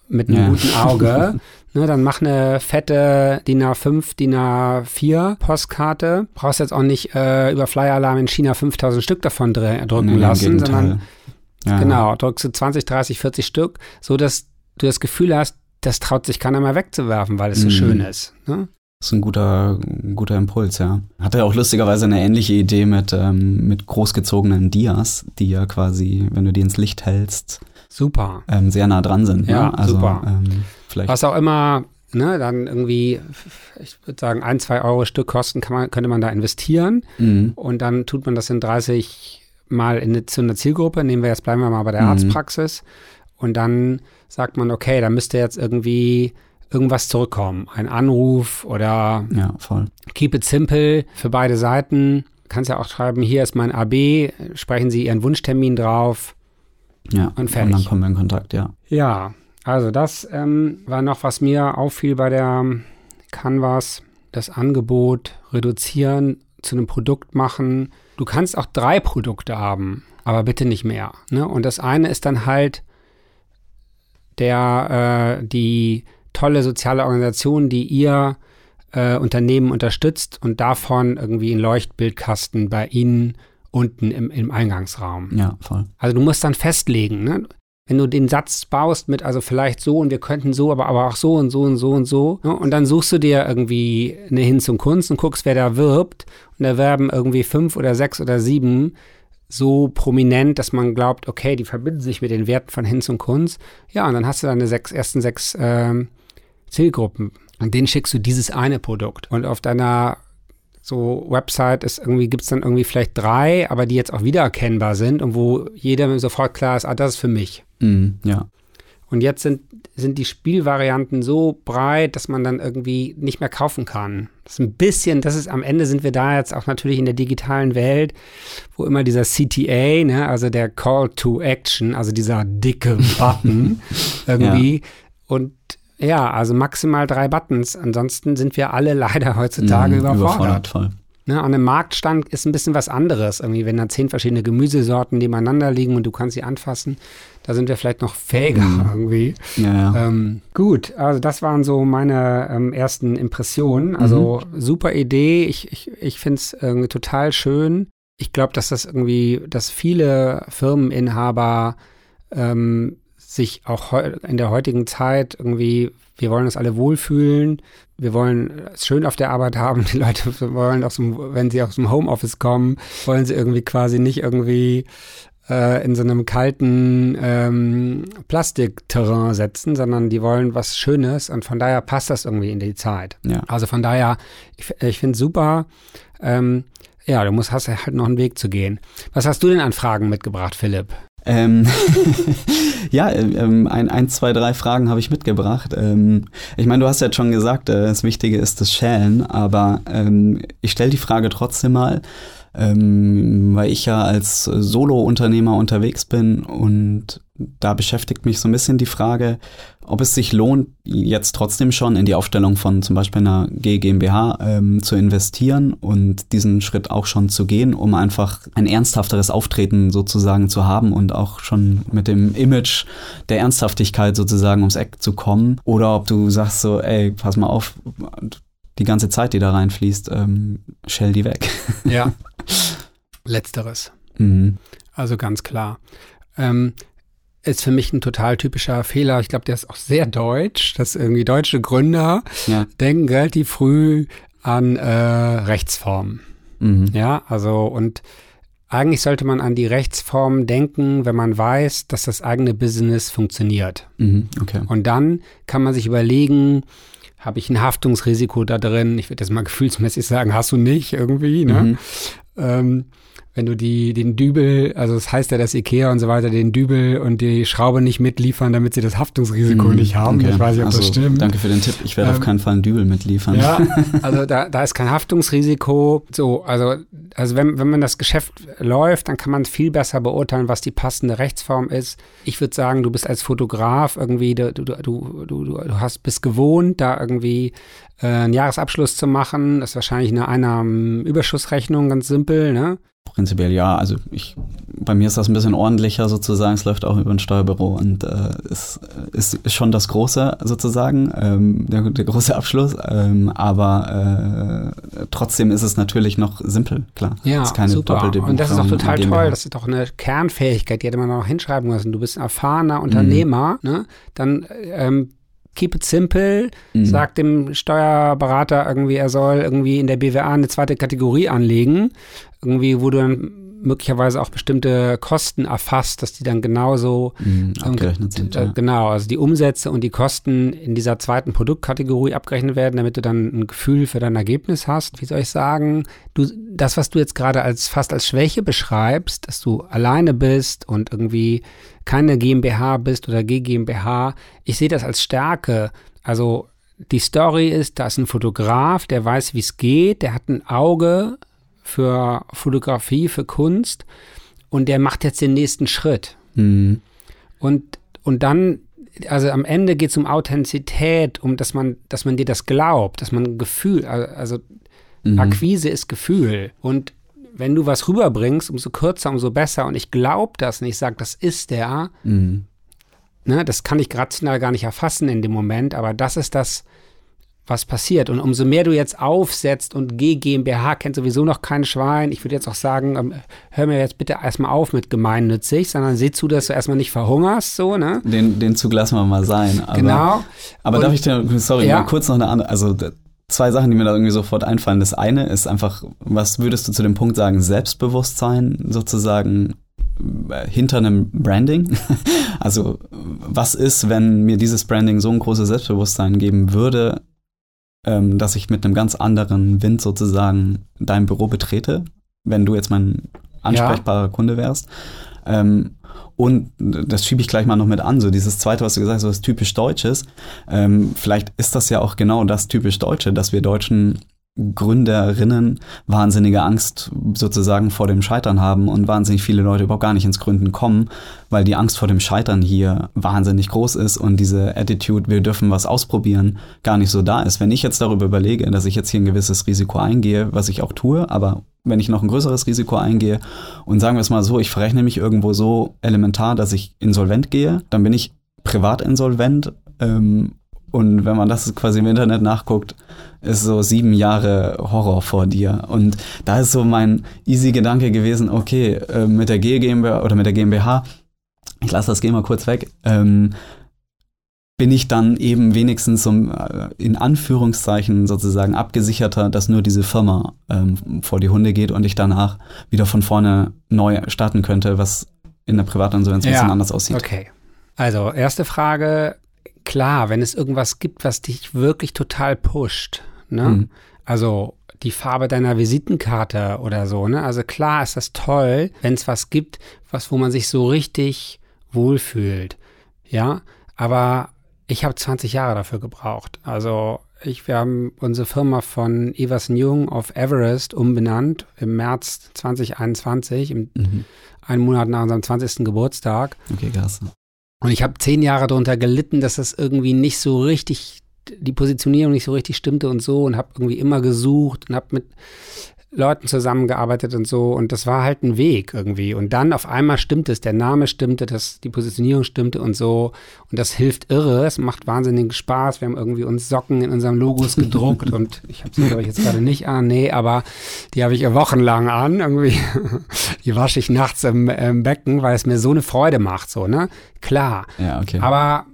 mit einem Ja. guten Auge. ne, dann mach eine fette DIN A5, DIN A4 Postkarte. Brauchst jetzt auch nicht äh, über Flyer-Alarm in China 5000 Stück davon dr drücken Nee, lassen, sondern ja, genau, drückst du 20, 30, 40 Stück, so dass du das Gefühl hast, das traut sich keiner mehr wegzuwerfen, weil es so Mhm. schön ist. Ne? Das ist ein guter, ein guter Impuls, ja. Hatte auch lustigerweise eine ähnliche Idee mit, ähm, mit großgezogenen Dias, die ja quasi, wenn du die ins Licht hältst, Super. ähm, sehr nah dran sind. Ja, ne? also, super. Ähm, vielleicht. Was auch immer, ne, dann irgendwie, ich würde sagen, ein, zwei Euro Stück kosten, kann man, könnte man da investieren. Mhm. Und dann tut man das in 30 Mal in eine, zu einer Zielgruppe. Nehmen wir jetzt, bleiben wir mal bei der Mhm. Arztpraxis. Und dann sagt man, okay, da müsste jetzt irgendwie irgendwas zurückkommen. Ein Anruf oder Ja, voll. keep it simple für beide Seiten. Kannst ja auch schreiben, hier ist mein AB, sprechen Sie Ihren Wunschtermin drauf. Ja. Und fertig. dann kommen wir in Kontakt, ja. Ja, also das ähm, war noch, was mir auffiel bei der Canvas. Das Angebot reduzieren, zu einem Produkt machen. Du kannst auch drei Produkte haben, aber bitte nicht mehr. Ne? Und das eine ist dann halt der, äh, die tolle soziale Organisation, die ihr äh, Unternehmen unterstützt und davon irgendwie ein Leuchtbildkasten bei Ihnen unten im, im Eingangsraum. Ja, voll. Also du musst dann festlegen, ne? Wenn du den Satz baust mit, also vielleicht so und wir könnten so, aber, aber auch so und so und so und so. Ne? Und dann suchst du dir irgendwie eine Hin zum Kunst und guckst, wer da wirbt. Und da werben irgendwie fünf oder sechs oder sieben so prominent, dass man glaubt, okay, die verbinden sich mit den Werten von Hin zum Kunst. Ja, und dann hast du deine sechs, ersten sechs ähm, Zielgruppen. Und denen schickst du dieses eine Produkt. Und auf deiner so Website ist irgendwie, gibt es dann irgendwie vielleicht drei, aber die jetzt auch wiedererkennbar sind und wo jedem sofort klar ist, ah, das ist für mich. Mhm. Ja. Und jetzt sind, sind die Spielvarianten so breit, dass man dann irgendwie nicht mehr kaufen kann. Das ist ein bisschen, das ist am Ende sind wir da jetzt auch natürlich in der digitalen Welt, wo immer dieser CTA, ne, also der Call to Action, also dieser dicke Button irgendwie und ja, also maximal drei Buttons. Ansonsten sind wir alle leider heutzutage Mhm, überfordert. voll. Ne, an einem Marktstand ist ein bisschen was anderes. Irgendwie, wenn da zehn verschiedene Gemüsesorten nebeneinander liegen und du kannst sie anfassen, da sind wir vielleicht noch fähiger Mhm. irgendwie. Ja, ja. Ähm, gut, also das waren so meine ähm, ersten Impressionen. Also super Idee. Ich, ich, ich finde es irgendwie total schön. Ich glaube, dass das irgendwie, dass viele Firmeninhaber ähm, sich auch in der heutigen Zeit irgendwie, wir wollen uns alle wohlfühlen, wir wollen es schön auf der Arbeit haben, die Leute wollen aus dem, wenn sie aus dem Homeoffice kommen, wollen sie irgendwie quasi nicht irgendwie äh, in so einem kalten ähm, Plastikterrain setzen, sondern die wollen was Schönes und von daher passt das irgendwie in die Zeit. Ja. Also von daher, ich, ich finde es super. Ähm, ja, du musst, hast halt noch einen Weg zu gehen. Was hast du denn an Fragen mitgebracht, Philipp? Ähm, ja, ähm, ein, ein, zwei, drei Fragen habe ich mitgebracht. Ähm, ich meine, du hast ja schon gesagt, äh, das Wichtige ist das Schälen, aber ähm, ich stelle die Frage trotzdem mal, ähm, weil ich ja als Solo-Unternehmer unterwegs bin und da beschäftigt mich so ein bisschen die Frage, ob es sich lohnt, jetzt trotzdem schon in die Aufstellung von zum Beispiel einer GmbH ähm, zu investieren und diesen Schritt auch schon zu gehen, um einfach ein ernsthafteres Auftreten sozusagen zu haben und auch schon mit dem Image der Ernsthaftigkeit sozusagen ums Eck zu kommen. Oder ob du sagst so, ey, pass mal auf, die ganze Zeit, die da reinfließt, ähm, shell die weg. Ja, letzteres. Mhm. Also ganz klar. Ähm, ist für mich ein total typischer Fehler. Ich glaube, der ist auch sehr deutsch, dass irgendwie deutsche Gründer Ja. denken relativ früh an äh, Rechtsformen. Mhm. Ja, also und eigentlich sollte man an die Rechtsformen denken, wenn man weiß, dass das eigene Business funktioniert. Mhm. Okay. Und dann kann man sich überlegen, habe ich ein Haftungsrisiko da drin? Ich würde jetzt mal gefühlsmäßig sagen, hast du nicht irgendwie, ne? Mhm. Ähm, wenn du die, den Dübel, also das heißt ja, dass Ikea und so weiter den Dübel und die Schraube nicht mitliefern, damit sie das Haftungsrisiko Mhm. nicht haben. Okay. Ich weiß nicht, ob also, das stimmt. Danke für den Tipp. Ich werde Ähm, auf keinen Fall einen Dübel mitliefern. Ja, also da, da ist kein Haftungsrisiko. So, also, also wenn, wenn man das Geschäft läuft, dann kann man viel besser beurteilen, was die passende Rechtsform ist. Ich würde sagen, du bist als Fotograf irgendwie, du, du, du, du, du, du hast bist gewohnt, da irgendwie äh, einen Jahresabschluss zu machen. Das ist wahrscheinlich eine Einnahmenüberschussrechnung, ganz simpel, ne? Prinzipiell ja. Also ich, bei mir ist das ein bisschen ordentlicher sozusagen. Es läuft auch über ein Steuerbüro und äh, es ist schon das Große sozusagen, ähm, der, der große Abschluss. Ähm, aber äh, trotzdem ist es natürlich noch simpel, klar. Ja, es ist keine super. doppelte Und das ist auch total toll. Das ist doch eine Kernfähigkeit, die hätte man auch hinschreiben müssen. Du bist ein Mhm. erfahrener Unternehmer, ne? Dann ähm, keep it simple, Mhm. sagt dem Steuerberater irgendwie, er soll irgendwie in der BWA eine zweite Kategorie anlegen, irgendwie, wo du dann möglicherweise auch bestimmte Kosten erfasst, dass die dann genauso Mhm, abgerechnet sind. äh, Ja. Genau, also die Umsätze und die Kosten in dieser zweiten Produktkategorie abgerechnet werden, damit du dann ein Gefühl für dein Ergebnis hast. Wie soll ich sagen, du, das, was du jetzt gerade als fast als Schwäche beschreibst, dass du alleine bist und irgendwie keine GmbH bist oder GmbH, ich sehe das als Stärke. Also die Story ist, da ist ein Fotograf, der weiß, wie es geht, der hat ein Auge für Fotografie, für Kunst und der macht jetzt den nächsten Schritt. Mhm. Und, und dann, also am Ende geht es um Authentizität, um dass man, dass man dir das glaubt, dass man ein Gefühl, also Mhm. Akquise ist Gefühl. Und wenn du was rüberbringst, umso kürzer, umso besser. Und ich glaube das und ich sage, das ist der, Mhm. ne, das kann ich rational gar nicht erfassen in dem Moment, aber das ist das, was passiert. Und umso mehr du jetzt aufsetzt und G GmbH kennt sowieso noch kein Schwein, ich würde jetzt auch sagen, ähm, hör mir jetzt bitte erstmal auf mit gemeinnützig, sondern seh zu, dass du erstmal nicht verhungerst, so, ne? Den, den Zug lassen wir mal sein. Aber, genau. Aber Und- darf ich dir, sorry, Ja. mal kurz noch eine andere, also zwei Sachen, die mir da irgendwie sofort einfallen. Das eine ist einfach, was würdest du zu dem Punkt sagen, Selbstbewusstsein sozusagen äh, hinter einem Branding? Also was ist, wenn mir dieses Branding so ein großes Selbstbewusstsein geben würde, ähm, dass ich mit einem ganz anderen Wind sozusagen dein Büro betrete, wenn du jetzt mein ansprechbarer Kunde wärst? Ähm, und das schiebe ich gleich mal noch mit an, so dieses zweite, was du gesagt hast, was typisch Deutsches. Ähm, vielleicht ist das ja auch genau das typisch Deutsche, dass wir Deutschen Gründerinnen wahnsinnige Angst sozusagen vor dem Scheitern haben und wahnsinnig viele Leute überhaupt gar nicht ins Gründen kommen, weil die Angst vor dem Scheitern hier wahnsinnig groß ist und diese Attitude, wir dürfen was ausprobieren, gar nicht so da ist. Wenn ich jetzt darüber überlege, dass ich jetzt hier ein gewisses Risiko eingehe, was ich auch tue, aber wenn ich noch ein größeres Risiko eingehe und sagen wir es mal so, ich verrechne mich irgendwo so elementar, dass ich insolvent gehe, dann bin ich privat insolvent ähm, und wenn man das quasi im Internet nachguckt, ist so sieben Jahre Horror vor dir. Und da ist so mein easy Gedanke gewesen, okay, äh, mit der G GmbH oder mit der GmbH, ich lasse das G mal kurz weg, ähm, bin ich dann eben wenigstens so äh, in Anführungszeichen sozusagen abgesicherter, dass nur diese Firma ähm, vor die Hunde geht und ich danach wieder von vorne neu starten könnte, was in der Privatinsolvenz ein Ja. bisschen anders aussieht. Okay. Also, erste Frage. Klar, wenn es irgendwas gibt, was dich wirklich total pusht, ne? Mhm. Also, die Farbe deiner Visitenkarte oder so, ne? Also klar ist das toll, wenn es was gibt, was, wo man sich so richtig wohlfühlt. Ja, aber ich habe 20 Jahre dafür gebraucht. Also ich, wir haben unsere Firma von Everson Jung auf Everest umbenannt im März 2021, im, Mhm. einen Monat nach unserem 20. Geburtstag. Okay, krass. Und ich habe zehn Jahre darunter gelitten, dass das irgendwie nicht so richtig, die Positionierung nicht so richtig stimmte und so und habe irgendwie immer gesucht und habe mit Leuten zusammengearbeitet und so. Und das war halt ein Weg irgendwie. Und dann auf einmal stimmt es, der Name stimmte, das, die Positionierung stimmte und so. Und das hilft irre, es macht wahnsinnigen Spaß, wir haben irgendwie uns Socken in unserem Logos gedruckt. Und ich habe sie glaube ich jetzt gerade nicht an, nee, aber die habe ich ja wochenlang an, irgendwie, die wasche ich nachts im, im Becken, weil es mir so eine Freude macht, so, ne, klar, Ja, okay. aber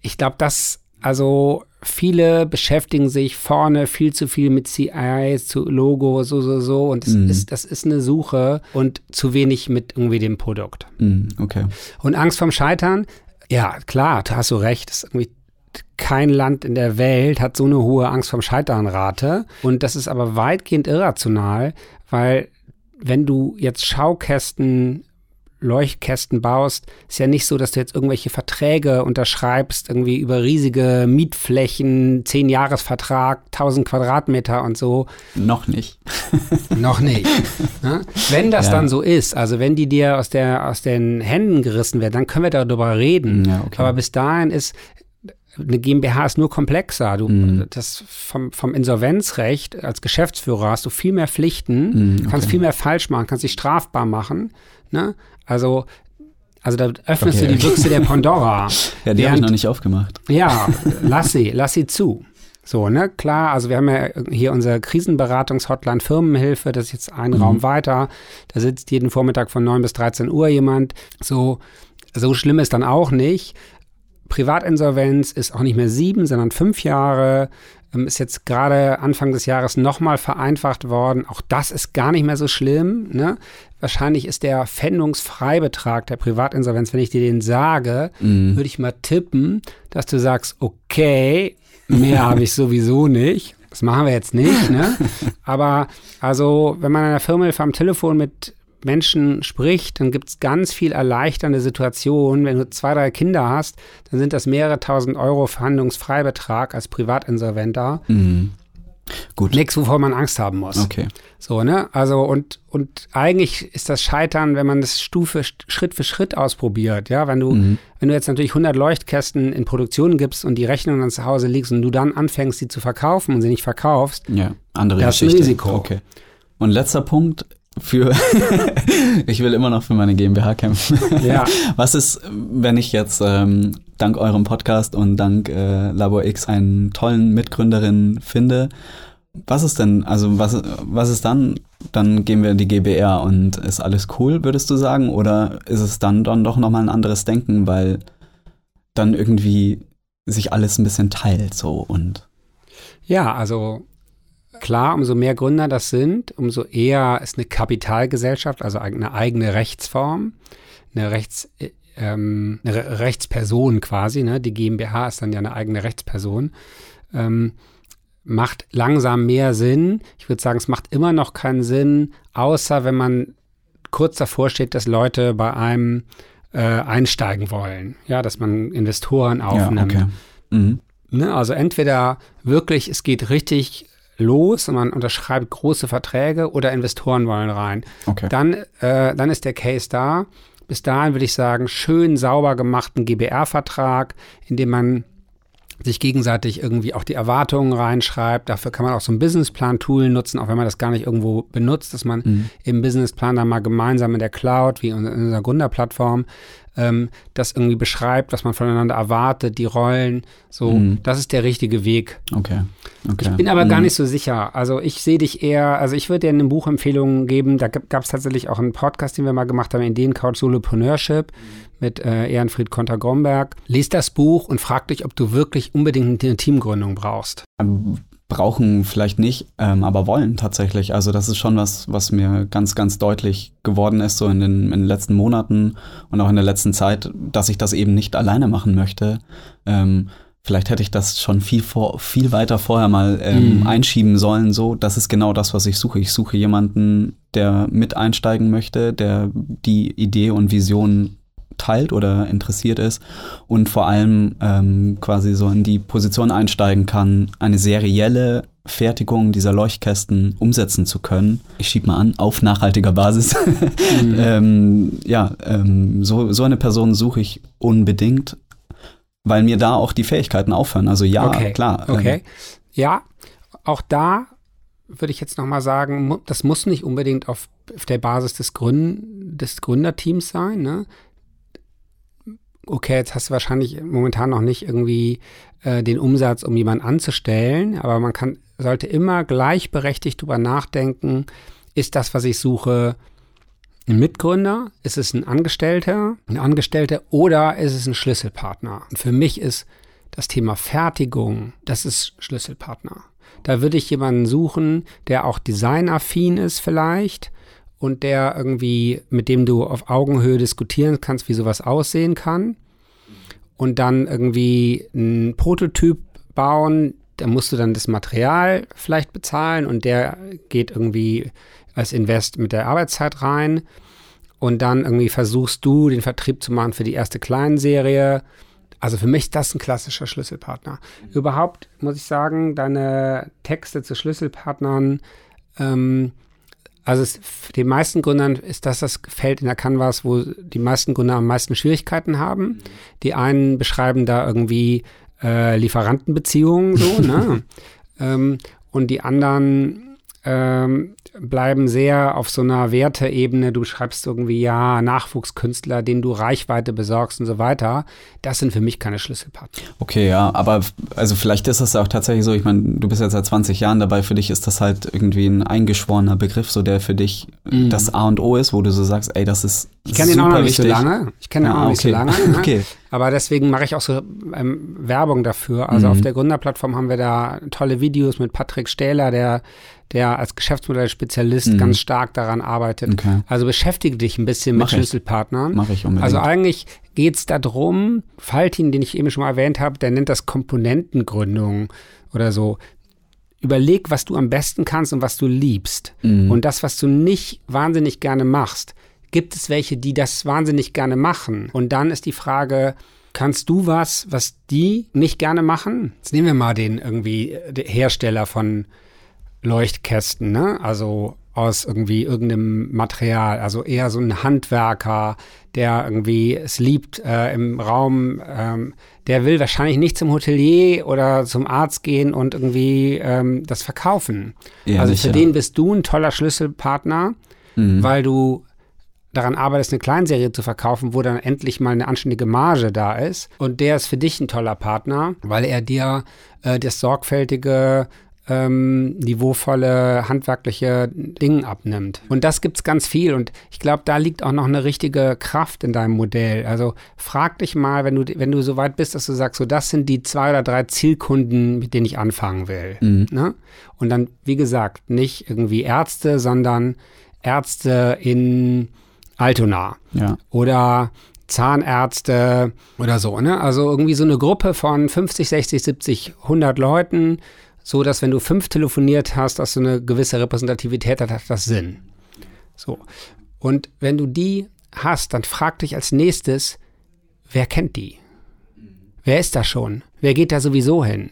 ich glaube, dass, also viele beschäftigen sich vorne viel zu viel mit CI, zu Logo, so, so, so. Und das, Mhm. ist, das ist eine Suche und zu wenig mit irgendwie dem Produkt. Mhm, okay. Und Angst vorm Scheitern, ja, klar, da hast du recht. Das ist irgendwie kein Land in der Welt hat so eine hohe Angst vorm Scheitern-Rate. Und das ist aber weitgehend irrational, weil wenn du jetzt Schaukästen Leuchtkästen baust, ist ja nicht so, dass du jetzt irgendwelche Verträge unterschreibst, irgendwie über riesige Mietflächen, 10-Jahres-Vertrag, 1000 Quadratmeter und so. Noch nicht. Noch nicht. ne? Wenn das Ja. dann so ist, also wenn die dir aus, der, aus den Händen gerissen werden, dann können wir darüber reden. Ja, okay. Aber bis dahin ist eine GmbH ist nur komplexer. Du, Mhm. das vom, vom Insolvenzrecht als Geschäftsführer hast du viel mehr Pflichten, kannst okay. viel mehr falsch machen, kannst dich strafbar machen. Ne? Also, also da öffnest Okay, du die. Büchse der Pandora. Ja, die habe ich noch nicht aufgemacht. ja, lass sie, lass sie zu. So, ne, klar, also wir haben ja hier unsere Krisenberatungshotline Firmenhilfe, das ist jetzt ein Mhm. Raum weiter. Da sitzt jeden Vormittag von 9 bis 13 Uhr jemand. So, so schlimm ist dann auch nicht. Privatinsolvenz ist auch nicht mehr sieben, sondern fünf Jahre. Ähm, Ist jetzt gerade Anfang des Jahres nochmal vereinfacht worden. Auch das ist gar nicht mehr so schlimm. Ne? Wahrscheinlich ist der Pfändungsfreibetrag der Privatinsolvenz, wenn ich dir den sage, Mhm. würde ich mal tippen, dass du sagst, okay, mehr habe ich sowieso nicht. Das machen wir jetzt nicht, ne? Aber also, wenn man in der Firmenhilfe am Telefon mit Menschen spricht, dann gibt es ganz viel erleichternde Situationen. Wenn du zwei, drei Kinder hast, dann sind das mehrere tausend Euro Verhandlungsfreibetrag als Privatinsolventer. Mhm. Gut. Nichts, wovor man Angst haben muss. Okay. So, ne? Also, und, und eigentlich ist das Scheitern, wenn man das Stufe, Schritt für Schritt ausprobiert, ja? Wenn du, Mhm. wenn du jetzt natürlich 100 Leuchtkästen in Produktion gibst und die Rechnung dann zu Hause liegst und du dann anfängst, sie zu verkaufen und sie nicht verkaufst, Ja, andere Das ist ein Geschichte. Risiko. Okay. Und letzter Punkt für, ich will immer noch für meine GmbH kämpfen. Ja. Was ist, wenn ich jetzt ähm, dank eurem Podcast und dank äh, Labor X einen tollen Mitgründerin finde? Was ist denn, also was, was ist dann? Dann gehen wir in die GBR und ist alles cool, würdest du sagen? Oder ist es dann, dann doch nochmal ein anderes Denken, weil dann irgendwie sich alles ein bisschen teilt so und Ja, also klar, umso mehr Gründer das sind, umso eher ist eine Kapitalgesellschaft, also eine eigene Rechtsform, eine Rechts, äh, ähm, eine Re- Rechtsperson quasi, ne? Die GmbH ist dann ja eine eigene Rechtsperson. Ähm, macht langsam mehr Sinn. Ich würde sagen, es macht immer noch keinen Sinn, außer wenn man kurz davor steht, dass Leute bei einem äh, einsteigen wollen. Ja, dass man Investoren aufnimmt. Ja, okay. Mhm. Ne, also entweder wirklich, es geht richtig los und man unterschreibt große Verträge oder Investoren wollen rein. Okay. Dann, äh, dann ist der Case da. Bis dahin würde ich sagen, schön sauber gemachten GBR-Vertrag, in dem man sich gegenseitig irgendwie auch die Erwartungen reinschreibt. Dafür kann man auch so ein Businessplan-Tool nutzen, auch wenn man das gar nicht irgendwo benutzt, dass man Mhm. im Businessplan dann mal gemeinsam in der Cloud, wie in unserer Gründerplattform, ähm, das irgendwie beschreibt, was man voneinander erwartet, die Rollen. So, Mhm. das ist der richtige Weg. Okay. okay. Ich bin aber gar Mhm. nicht so sicher. Also ich sehe dich eher, also ich würde dir eine Buchempfehlung geben. Da gab es tatsächlich auch einen Podcast, den wir mal gemacht haben, Ideencouch Solopreneurship mit äh, Ehrenfried Konter-Gromberg. Lies das Buch und frag dich, ob du wirklich unbedingt eine Teamgründung brauchst. Ähm, brauchen vielleicht nicht, ähm, aber wollen tatsächlich. Also das ist schon was, was mir ganz, ganz deutlich geworden ist, so in den, in den letzten Monaten und auch in der letzten Zeit, dass ich das eben nicht alleine machen möchte. Ähm, vielleicht hätte ich das schon viel, vor, viel weiter vorher mal ähm, mhm. einschieben sollen. So, das ist genau das, was ich suche. Ich suche jemanden, der mit einsteigen möchte, der die Idee und Vision teilt oder interessiert ist und vor allem ähm, quasi so in die Position einsteigen kann, eine serielle Fertigung dieser Leuchtkästen umsetzen zu können. Ich schiebe mal an, auf nachhaltiger Basis. Mhm. ähm, ja, ähm, so, so eine Person suche ich unbedingt, weil mir da auch die Fähigkeiten aufhören. Also ja, okay. klar. Ähm, okay. ja, auch da würde ich jetzt nochmal sagen, das muss nicht unbedingt auf, auf der Basis des, Gründ, des Gründerteams sein. Ne? Okay, jetzt hast du wahrscheinlich momentan noch nicht irgendwie äh, den Umsatz, um jemanden anzustellen, aber man kann, sollte immer gleichberechtigt drüber nachdenken, ist das, was ich suche, ein Mitgründer? Ist es ein Angestellter, ein Angestellter oder ist es ein Schlüsselpartner? Und für mich ist das Thema Fertigung, das ist Schlüsselpartner. Da würde ich jemanden suchen, der auch designaffin ist vielleicht, und der irgendwie, mit dem du auf Augenhöhe diskutieren kannst, wie sowas aussehen kann. Und dann irgendwie ein Prototyp bauen, da musst du dann das Material vielleicht bezahlen und der geht irgendwie als Invest mit der Arbeitszeit rein. Und dann irgendwie versuchst du, den Vertrieb zu machen für die erste Kleinserie. Also für mich das ein klassischer Schlüsselpartner. Überhaupt muss ich sagen, deine Texte zu Schlüsselpartnern ähm, also es, den meisten Gründern ist das das Feld in der Canvas, wo die meisten Gründer am meisten Schwierigkeiten haben. Die einen beschreiben da irgendwie äh, Lieferantenbeziehungen so, ne? ähm, und die anderen ähm, bleiben sehr auf so einer Werteebene. Du schreibst irgendwie, ja, Nachwuchskünstler, denen du Reichweite besorgst und so weiter. Das sind für mich keine Schlüsselpartner. Okay, ja, aber also vielleicht ist das auch tatsächlich so, ich meine, du bist jetzt seit 20 Jahren dabei, für dich ist das halt irgendwie ein eingeschworener Begriff, so der für dich mm. das A und O ist, wo du so sagst, ey, das ist Ich kenne den auch noch nicht wichtig. so lange. Ich kenne den ja, auch noch okay. nicht so lange. Okay. Aber deswegen mache ich auch so ähm, Werbung dafür. Also mhm. auf der Gründerplattform haben wir da tolle Videos mit Patrick Stähler, der der als Geschäftsmodellspezialist mhm. ganz stark daran arbeitet. Okay. Also beschäftige dich ein bisschen Mach mit ich. Schlüsselpartnern. Mache ich unbedingt. Also eigentlich geht es darum, Faltin, den ich eben schon mal erwähnt habe, der nennt das Komponentengründung oder so. Überleg, was du am besten kannst und was du liebst. Mhm. Und das, was du nicht wahnsinnig gerne machst, gibt es welche, die das wahnsinnig gerne machen. Und dann ist die Frage, kannst du was, was die nicht gerne machen? Jetzt nehmen wir mal den irgendwie den Hersteller von Leuchtkästen, ne? Also aus irgendwie irgendeinem Material, also eher so ein Handwerker, der irgendwie es liebt äh, im Raum, ähm, der will wahrscheinlich nicht zum Hotelier oder zum Arzt gehen und irgendwie ähm, das verkaufen. Ja, also für den bist du ein toller Schlüsselpartner, mhm. weil du daran arbeitest, eine Kleinserie zu verkaufen, wo dann endlich mal eine anständige Marge da ist. Und der ist für dich ein toller Partner, weil er dir äh, das sorgfältige ähm, niveauvolle, handwerkliche Dinge abnimmt. Und das gibt es ganz viel. Und ich glaube, da liegt auch noch eine richtige Kraft in deinem Modell. Also frag dich mal, wenn du, wenn du so weit bist, dass du sagst, so das sind die zwei oder drei Zielkunden, mit denen ich anfangen will. Mhm. Ne? Und dann, wie gesagt, nicht irgendwie Ärzte, sondern Ärzte in Altona. Ja. Oder Zahnärzte oder so, ne? Also irgendwie so eine Gruppe von 50, 60, 70, 100 Leuten, so dass wenn du fünf telefoniert hast, dass du eine gewisse Repräsentativität hat, hat das Sinn. So. Und wenn du die hast, dann frag dich als nächstes, wer kennt die? Wer ist da schon? Wer geht da sowieso hin?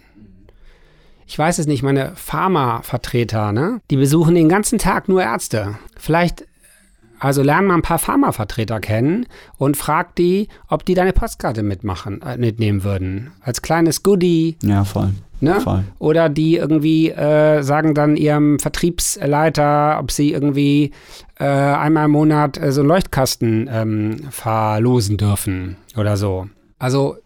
Ich weiß es nicht, meine Pharma-Vertreter, ne? Die besuchen den ganzen Tag nur Ärzte. Vielleicht also lern mal ein paar Pharmavertreter kennen und frag die, ob die deine Postkarte mitmachen, äh, mitnehmen würden. Als kleines Goodie. Ja, voll. Ne? voll. Oder die irgendwie äh, sagen dann ihrem Vertriebsleiter, ob sie irgendwie äh, einmal im Monat äh, so einen Leuchtkasten ähm, verlosen dürfen oder so. Also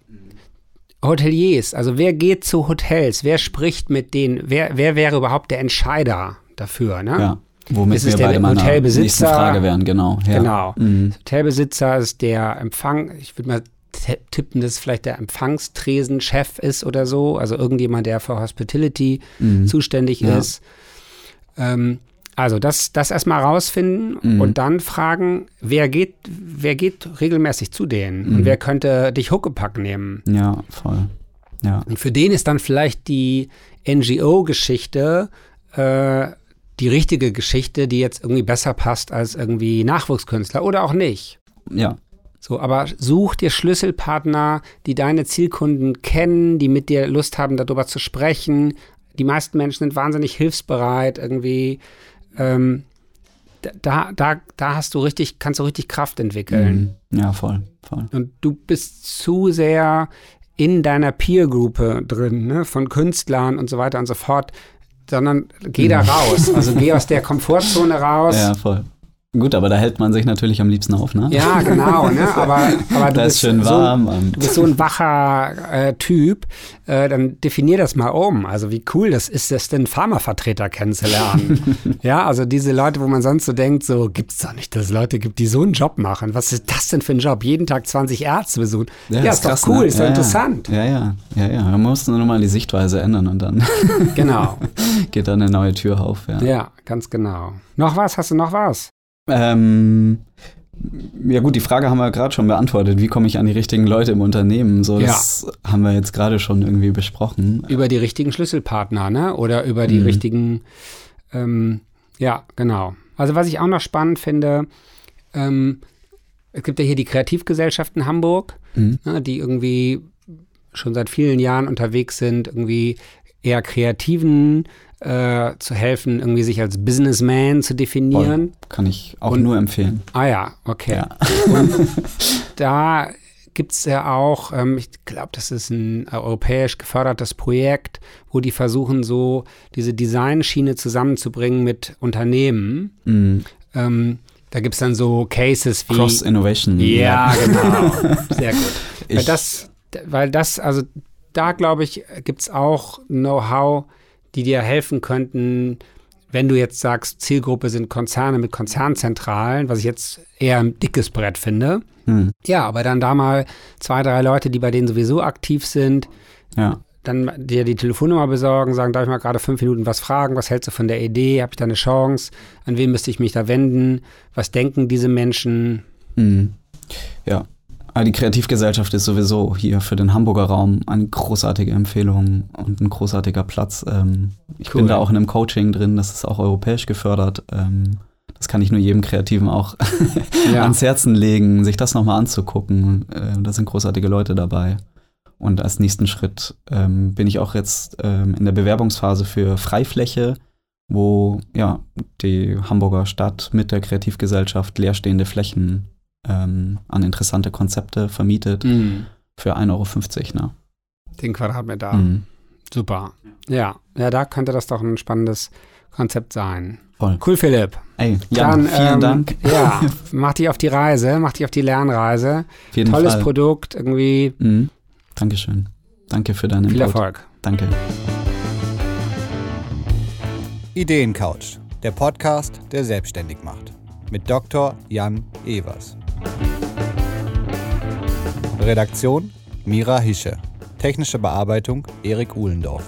Hoteliers, also wer geht zu Hotels, wer spricht mit denen, wer, wer wäre überhaupt der Entscheider dafür, ne? Ja. Womit ist wir meiner Hotelbesitzer, nächsten Frage wären, genau. Ja. Genau. Mhm. Hotelbesitzer ist der Empfang, ich würde mal tippen, dass vielleicht der Empfangstresenchef ist oder so, also irgendjemand, der für Hospitality mhm. zuständig ja. ist. Ähm, also das, das erstmal rausfinden mhm. und dann fragen, wer geht, wer geht regelmäßig zu denen mhm. und wer könnte dich Huckepack nehmen. Ja, voll. Ja. Und für den ist dann vielleicht die NGO-Geschichte äh, die richtige Geschichte, die jetzt irgendwie besser passt als irgendwie Nachwuchskünstler oder auch nicht. Ja. So, aber such dir Schlüsselpartner, die deine Zielkunden kennen, die mit dir Lust haben, darüber zu sprechen. Die meisten Menschen sind wahnsinnig hilfsbereit, irgendwie. Ähm, da, da, da hast du richtig, kannst du richtig Kraft entwickeln. Mhm. Ja, voll, voll. Und du bist zu sehr in deiner Peer-Gruppe drin, ne, von Künstlern und so weiter und so fort, sondern geh da raus. Also geh aus der Komfortzone raus. Ja, voll. Gut, aber da hält man sich natürlich am liebsten auf, ne? Ja, genau, ne? Aber, aber du, bist ist schön warm so, du bist so ein wacher äh, Typ, äh, dann definier das mal um. Also wie cool das ist, das denn Pharmavertreter kennenzulernen. ja, also diese Leute, wo man sonst so denkt, so gibt's doch nicht, dass es Leute gibt, die so einen Job machen. Was ist das denn für ein Job? Jeden Tag 20 Ärzte besuchen. Ja, ja ist, ist krass, doch cool, ne? ist ja, doch interessant. Ja, ja, ja, ja. Man muss nur mal die Sichtweise ändern und dann genau. geht dann eine neue Tür auf. Ja, ja ganz genau. Noch was? Hast du noch was? Ähm, ja gut, die Frage haben wir gerade schon beantwortet. Wie komme ich an die richtigen Leute im Unternehmen? So, das ja. haben wir jetzt gerade schon irgendwie besprochen. Über die richtigen Schlüsselpartner, ne? Oder über die mhm. richtigen, ähm, ja, genau. Also was ich auch noch spannend finde, ähm, es gibt ja hier die Kreativgesellschaft in Hamburg, mhm. ne, die irgendwie schon seit vielen Jahren unterwegs sind, irgendwie eher kreativen äh, zu helfen, irgendwie sich als Businessman zu definieren. Voll. Kann ich auch Und, nur empfehlen. Ah ja, okay. Ja. Da gibt es ja auch, ähm, ich glaube, das ist ein europäisch gefördertes Projekt, wo die versuchen, so diese Designschiene zusammenzubringen mit Unternehmen. Mhm. Ähm, da gibt es dann so Cases wie. Cross Innovation. Ja, genau. Sehr gut. weil das, weil das, also da glaube ich, gibt es auch Know-how, die dir helfen könnten, wenn du jetzt sagst, Zielgruppe sind Konzerne mit Konzernzentralen, was ich jetzt eher ein dickes Brett finde. Hm. Ja, aber dann da mal zwei, drei Leute, die bei denen sowieso aktiv sind, ja. dann dir die Telefonnummer besorgen, sagen, darf ich mal gerade fünf Minuten was fragen, was hältst du von der Idee, habe ich da eine Chance, an wen müsste ich mich da wenden, was denken diese Menschen? Hm. Ja, aber die Kreativgesellschaft ist sowieso hier für den Hamburger Raum eine großartige Empfehlung und ein großartiger Platz. Ähm, ich cool. bin da auch in einem Coaching drin, das ist auch europäisch gefördert. Ähm, das kann ich nur jedem Kreativen auch ja. ans Herzen legen, sich das nochmal anzugucken. Äh, da sind großartige Leute dabei. Und als nächsten Schritt ähm, bin ich auch jetzt in der Bewerbungsphase für Freifläche, wo ja die Hamburger Stadt mit der Kreativgesellschaft leerstehende Flächen ähm, an interessante Konzepte vermietet mhm. für 1,50 Euro. Ne? Den Quadratmeter. Mhm. Super. Ja, ja, da könnte das doch ein spannendes Konzept sein. Voll. Cool, Philipp. Ey, Jan, Dann, vielen ähm, Dank. Ja, mach dich auf die Reise, mach dich auf die Lernreise. Auf jeden Tolles Fall. Produkt, irgendwie. Mhm. Dankeschön. Danke für deinen Viel Input. Erfolg. Danke. Ideencouch, der Podcast, der selbstständig macht. Mit Dr. Jan Evers. Redaktion Mira Hische. Technische Bearbeitung Erik Uhlendorf.